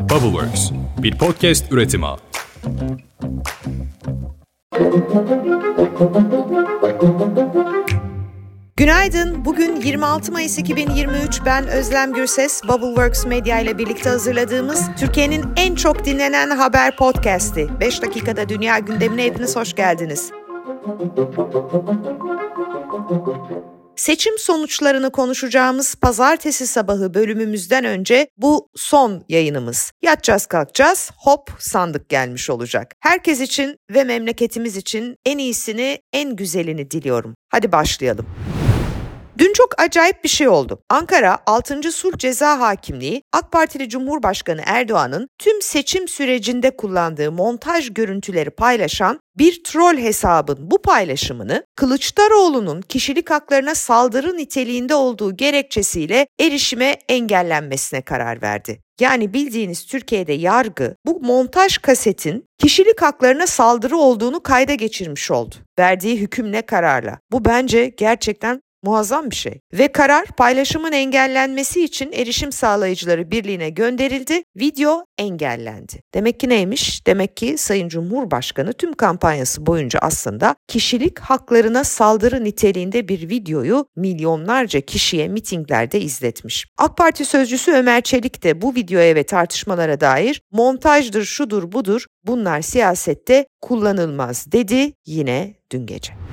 Bubbleworks, bir podcast üretimi. Günaydın. Bugün 26 Mayıs 2023. Ben Özlem Gürses. Bubbleworks Medya ile birlikte hazırladığımız Türkiye'nin en çok dinlenen haber podcast'i. 5 dakikada dünya gündemine hepiniz hoş geldiniz. Seçim sonuçlarını konuşacağımız pazartesi sabahı bölümümüzden önce bu son yayınımız. Yatacağız kalkacağız hop sandık gelmiş olacak. Herkes için ve memleketimiz için en iyisini en güzelini diliyorum. Hadi başlayalım. Dün çok acayip bir şey oldu. Ankara 6. Sulh Ceza Hakimliği AK Partili Cumhurbaşkanı Erdoğan'ın tüm seçim sürecinde kullandığı montaj görüntüleri paylaşan bir troll hesabın bu paylaşımını Kılıçdaroğlu'nun kişilik haklarına saldırı niteliğinde olduğu gerekçesiyle erişime engellenmesine karar verdi. Yani bildiğiniz Türkiye'de yargı bu montaj kasetin kişilik haklarına saldırı olduğunu kayda geçirmiş oldu. Verdiği hükümle kararla. Bu bence gerçekten Muazzam bir şey. Ve karar paylaşımın engellenmesi için Erişim Sağlayıcıları Birliği'ne gönderildi. Video engellendi. Demek ki neymiş? Demek ki Sayın Cumhurbaşkanı tüm kampanyası boyunca aslında kişilik haklarına saldırı niteliğinde bir videoyu milyonlarca kişiye mitinglerde izletmiş. AK Parti sözcüsü Ömer Çelik de bu videoya ve tartışmalara dair montajdır, şudur, budur bunlar siyasette kullanılmaz dedi yine dün gece.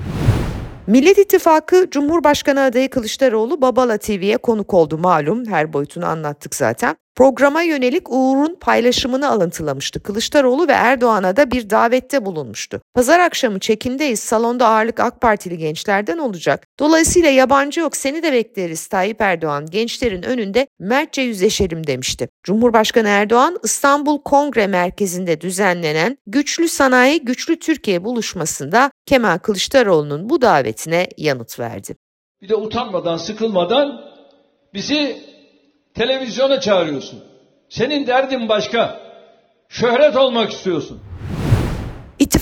Millet İttifakı Cumhurbaşkanı adayı Kılıçdaroğlu Babala TV'ye konuk oldu malum her boyutunu anlattık zaten. Programa yönelik Uğur'un paylaşımını alıntılamıştı. Kılıçdaroğlu ve Erdoğan'a da bir davette bulunmuştu. Pazar akşamı çekimdeyiz. Salonda ağırlık AK Partili gençlerden olacak. Dolayısıyla yabancı yok seni de bekleriz Tayyip Erdoğan gençlerin önünde mertçe yüzleşelim demişti. Cumhurbaşkanı Erdoğan İstanbul Kongre Merkezi'nde düzenlenen Güçlü Sanayi Güçlü Türkiye buluşmasında Kemal Kılıçdaroğlu'nun bu davetine yanıt verdi. Bir de utanmadan sıkılmadan bizi televizyona çağırıyorsun. Senin derdin başka. Şöhret olmak istiyorsun.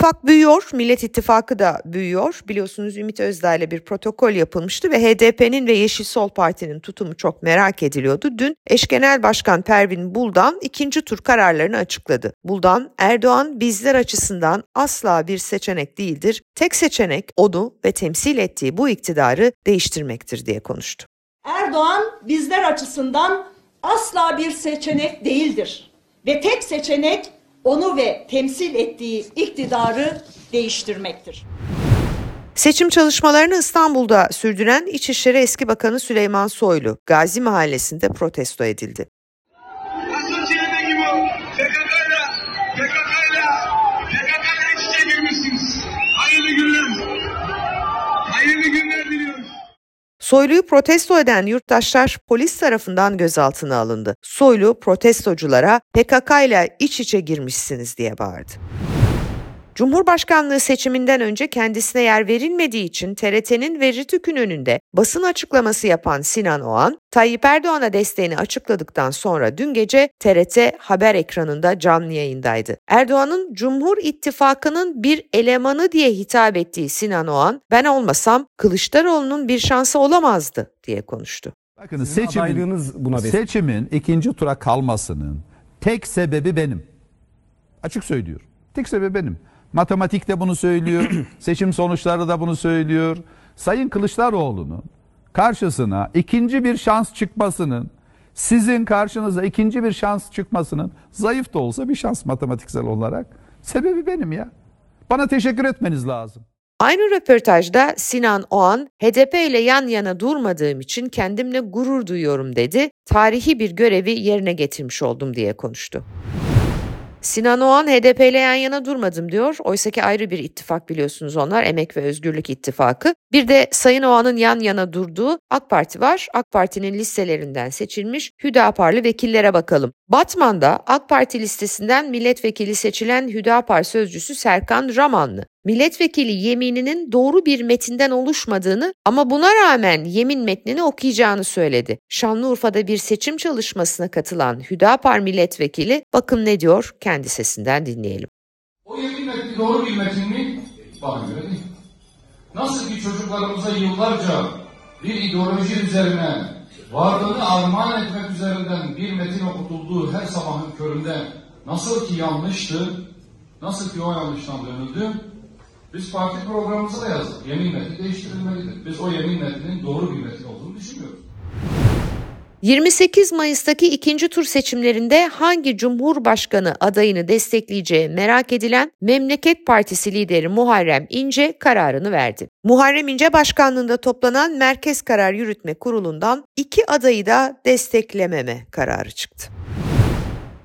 İttifak büyüyor, Millet İttifakı da büyüyor. Biliyorsunuz Ümit Özdağ ile bir protokol yapılmıştı ve HDP'nin ve Yeşil Sol Parti'nin tutumu çok merak ediliyordu. Dün eş genel başkan Pervin Buldan ikinci tur kararlarını açıkladı. Buldan, Erdoğan bizler açısından asla bir seçenek değildir. Tek seçenek onu ve temsil ettiği bu iktidarı değiştirmektir diye konuştu. Erdoğan bizler açısından asla bir seçenek değildir. Ve tek seçenek onu ve temsil ettiği iktidarı değiştirmektir. Seçim çalışmalarını İstanbul'da sürdüren İçişleri Eski Bakanı Süleyman Soylu, Gazi Mahallesi'nde protesto edildi. Soylu'yu protesto eden yurttaşlar polis tarafından gözaltına alındı. Soylu protestoculara PKK ile iç içe girmişsiniz diye bağırdı. Cumhurbaşkanlığı seçiminden önce kendisine yer verilmediği için TRT'nin ve RTÜK'ün önünde basın açıklaması yapan Sinan Oğan, Tayyip Erdoğan'a desteğini açıkladıktan sonra dün gece TRT haber ekranında canlı yayındaydı. Erdoğan'ın Cumhur İttifakı'nın bir elemanı diye hitap ettiği Sinan Oğan, ben olmasam Kılıçdaroğlu'nun bir şansı olamazdı diye konuştu. Bakın seçimin, buna seçimin ikinci tura kalmasının tek sebebi benim. Açık söylüyorum. Tek sebebi benim. Matematikte bunu söylüyor. seçim sonuçları da bunu söylüyor. Sayın Kılıçdaroğlu'nun karşısına ikinci bir şans çıkmasının sizin karşınıza ikinci bir şans çıkmasının zayıf da olsa bir şans matematiksel olarak sebebi benim ya. Bana teşekkür etmeniz lazım. Aynı röportajda Sinan Oğan, HDP ile yan yana durmadığım için kendimle gurur duyuyorum dedi. Tarihi bir görevi yerine getirmiş oldum diye konuştu. Sinan Oğan HDP yan yana durmadım diyor. Oysaki ayrı bir ittifak biliyorsunuz onlar Emek ve Özgürlük İttifakı. Bir de Sayın Oğan'ın yan yana durduğu AK Parti var. AK Parti'nin listelerinden seçilmiş Hüdaparlı vekillere bakalım. Batman'da AK Parti listesinden milletvekili seçilen Hüdapar sözcüsü Serkan Ramanlı. Milletvekili yemininin doğru bir metinden oluşmadığını ama buna rağmen yemin metnini okuyacağını söyledi. Şanlıurfa'da bir seçim çalışmasına katılan Hüdapar milletvekili bakın ne diyor kendi sesinden dinleyelim. O yemin metni doğru bir metin mi? Bana. Nasıl ki çocuklarımıza yıllarca bir ideoloji üzerine varlığını armağan etmek üzerinden bir metin okutulduğu her sabahın köründe nasıl ki yanlıştı, nasıl ki o yanlıştan dönüldü, biz parti programımıza da yazdık. Yemin metni değiştirilmelidir. Biz o yemin metninin doğru bir metin olduğunu düşünmüyoruz. 28 Mayıs'taki ikinci tur seçimlerinde hangi Cumhurbaşkanı adayını destekleyeceği merak edilen Memleket Partisi lideri Muharrem İnce kararını verdi. Muharrem İnce başkanlığında toplanan Merkez Karar Yürütme Kurulu'ndan iki adayı da desteklememe kararı çıktı.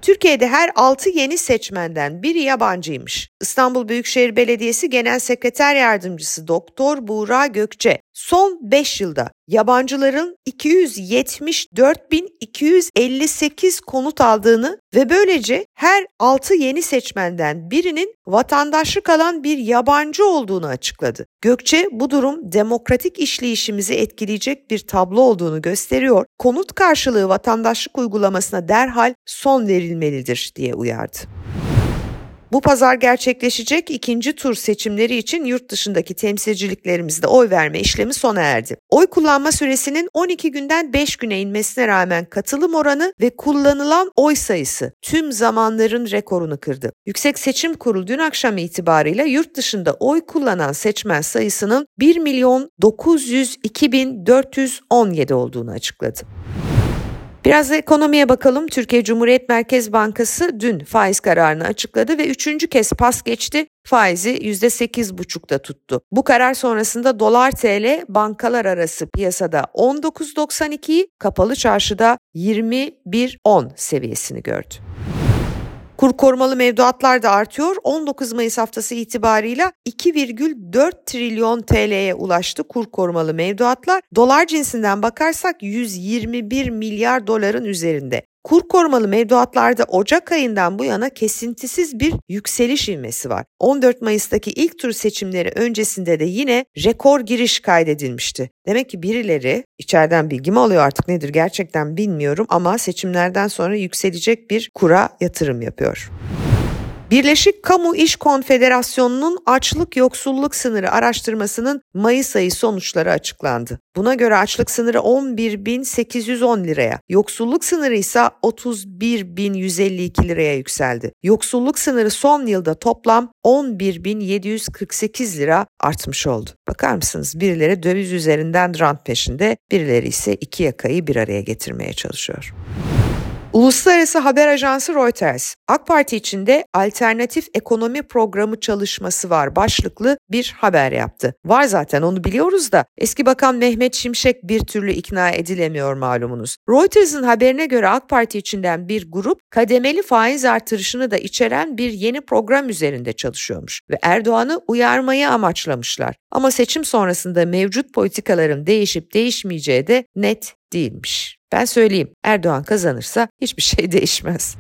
Türkiye'de her 6 yeni seçmenden biri yabancıymış. İstanbul Büyükşehir Belediyesi Genel Sekreter Yardımcısı Doktor Buğra Gökçe son 5 yılda yabancıların 274.258 konut aldığını ve böylece her 6 yeni seçmenden birinin vatandaşlık alan bir yabancı olduğunu açıkladı. Gökçe bu durum demokratik işleyişimizi etkileyecek bir tablo olduğunu gösteriyor. Konut karşılığı vatandaşlık uygulamasına derhal son verilmelidir diye uyardı. Bu pazar gerçekleşecek ikinci tur seçimleri için yurt dışındaki temsilciliklerimizde oy verme işlemi sona erdi. Oy kullanma süresinin 12 günden 5 güne inmesine rağmen katılım oranı ve kullanılan oy sayısı tüm zamanların rekorunu kırdı. Yüksek Seçim Kurulu dün akşam itibarıyla yurt dışında oy kullanan seçmen sayısının 1 milyon 902 bin 417 olduğunu açıkladı. Biraz da ekonomiye bakalım. Türkiye Cumhuriyet Merkez Bankası dün faiz kararını açıkladı ve üçüncü kez pas geçti. Faizi %8,5'da tuttu. Bu karar sonrasında dolar TL bankalar arası piyasada 19.92'yi kapalı çarşıda 21.10 seviyesini gördü. Kur korumalı mevduatlar da artıyor. 19 Mayıs haftası itibarıyla 2,4 trilyon TL'ye ulaştı kur korumalı mevduatlar. Dolar cinsinden bakarsak 121 milyar doların üzerinde. Kur korumalı mevduatlarda Ocak ayından bu yana kesintisiz bir yükseliş ivmesi var. 14 Mayıs'taki ilk tur seçimleri öncesinde de yine rekor giriş kaydedilmişti. Demek ki birileri içeriden bilgi mi alıyor artık nedir gerçekten bilmiyorum ama seçimlerden sonra yükselecek bir kura yatırım yapıyor. Birleşik Kamu İş Konfederasyonu'nun açlık yoksulluk sınırı araştırmasının Mayıs ayı sonuçları açıklandı. Buna göre açlık sınırı 11.810 liraya, yoksulluk sınırı ise 31.152 liraya yükseldi. Yoksulluk sınırı son yılda toplam 11.748 lira artmış oldu. Bakar mısınız birileri döviz üzerinden rant peşinde, birileri ise iki yakayı bir araya getirmeye çalışıyor. Uluslararası haber ajansı Reuters, AK Parti içinde alternatif ekonomi programı çalışması var başlıklı bir haber yaptı. Var zaten onu biliyoruz da eski bakan Mehmet Şimşek bir türlü ikna edilemiyor malumunuz. Reuters'ın haberine göre AK Parti içinden bir grup kademeli faiz artırışını da içeren bir yeni program üzerinde çalışıyormuş ve Erdoğan'ı uyarmayı amaçlamışlar. Ama seçim sonrasında mevcut politikaların değişip değişmeyeceği de net değilmiş. Ben söyleyeyim Erdoğan kazanırsa hiçbir şey değişmez.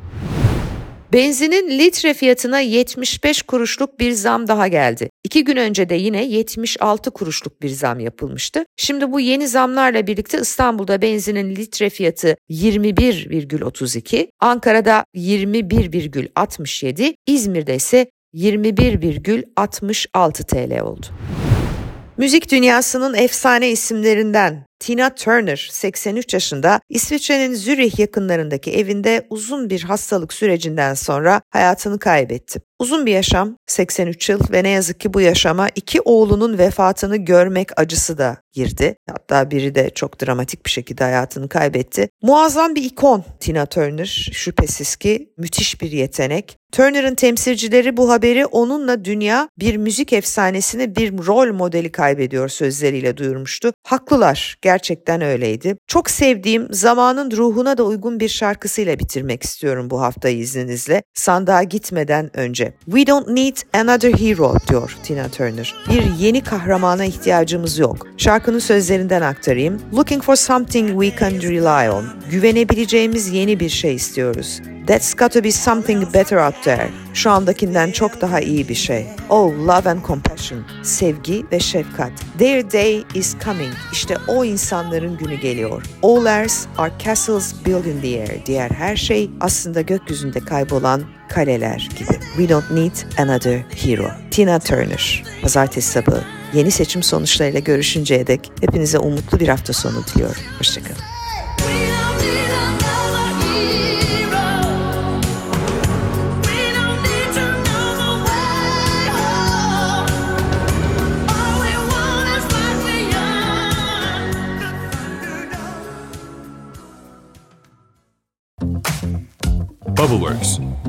Benzinin litre fiyatına 75 kuruşluk bir zam daha geldi. İki gün önce de yine 76 kuruşluk bir zam yapılmıştı. Şimdi bu yeni zamlarla birlikte İstanbul'da benzinin litre fiyatı 21,32, Ankara'da 21,67, İzmir'de ise 21,66 TL oldu. Müzik dünyasının efsane isimlerinden Tina Turner 83 yaşında İsviçre'nin Zürih yakınlarındaki evinde uzun bir hastalık sürecinden sonra hayatını kaybetti. Uzun bir yaşam, 83 yıl ve ne yazık ki bu yaşama iki oğlunun vefatını görmek acısı da girdi. Hatta biri de çok dramatik bir şekilde hayatını kaybetti. Muazzam bir ikon Tina Turner, şüphesiz ki müthiş bir yetenek. Turner'ın temsilcileri bu haberi onunla dünya bir müzik efsanesini bir rol modeli kaybediyor sözleriyle duyurmuştu. Haklılar, gerçekten öyleydi. Çok sevdiğim, zamanın ruhuna da uygun bir şarkısıyla bitirmek istiyorum bu haftayı izninizle. Sandığa gitmeden önce. We don't need another hero diyor Tina Turner. Bir yeni kahramana ihtiyacımız yok. Şarkının sözlerinden aktarayım. Looking for something we can rely on. Güvenebileceğimiz yeni bir şey istiyoruz. That's got to be something better out there. Şu andakinden çok daha iyi bir şey. Oh, love and compassion. Sevgi ve şefkat. Their day is coming. İşte o insanların günü geliyor. All else are castles built in the air. Diğer her şey aslında gökyüzünde kaybolan kaleler gibi. We don't need another hero. Tina Turner. Pazartesi sabahı yeni seçim sonuçlarıyla görüşünceye dek hepinize umutlu bir hafta sonu diliyorum. Hoşçakalın.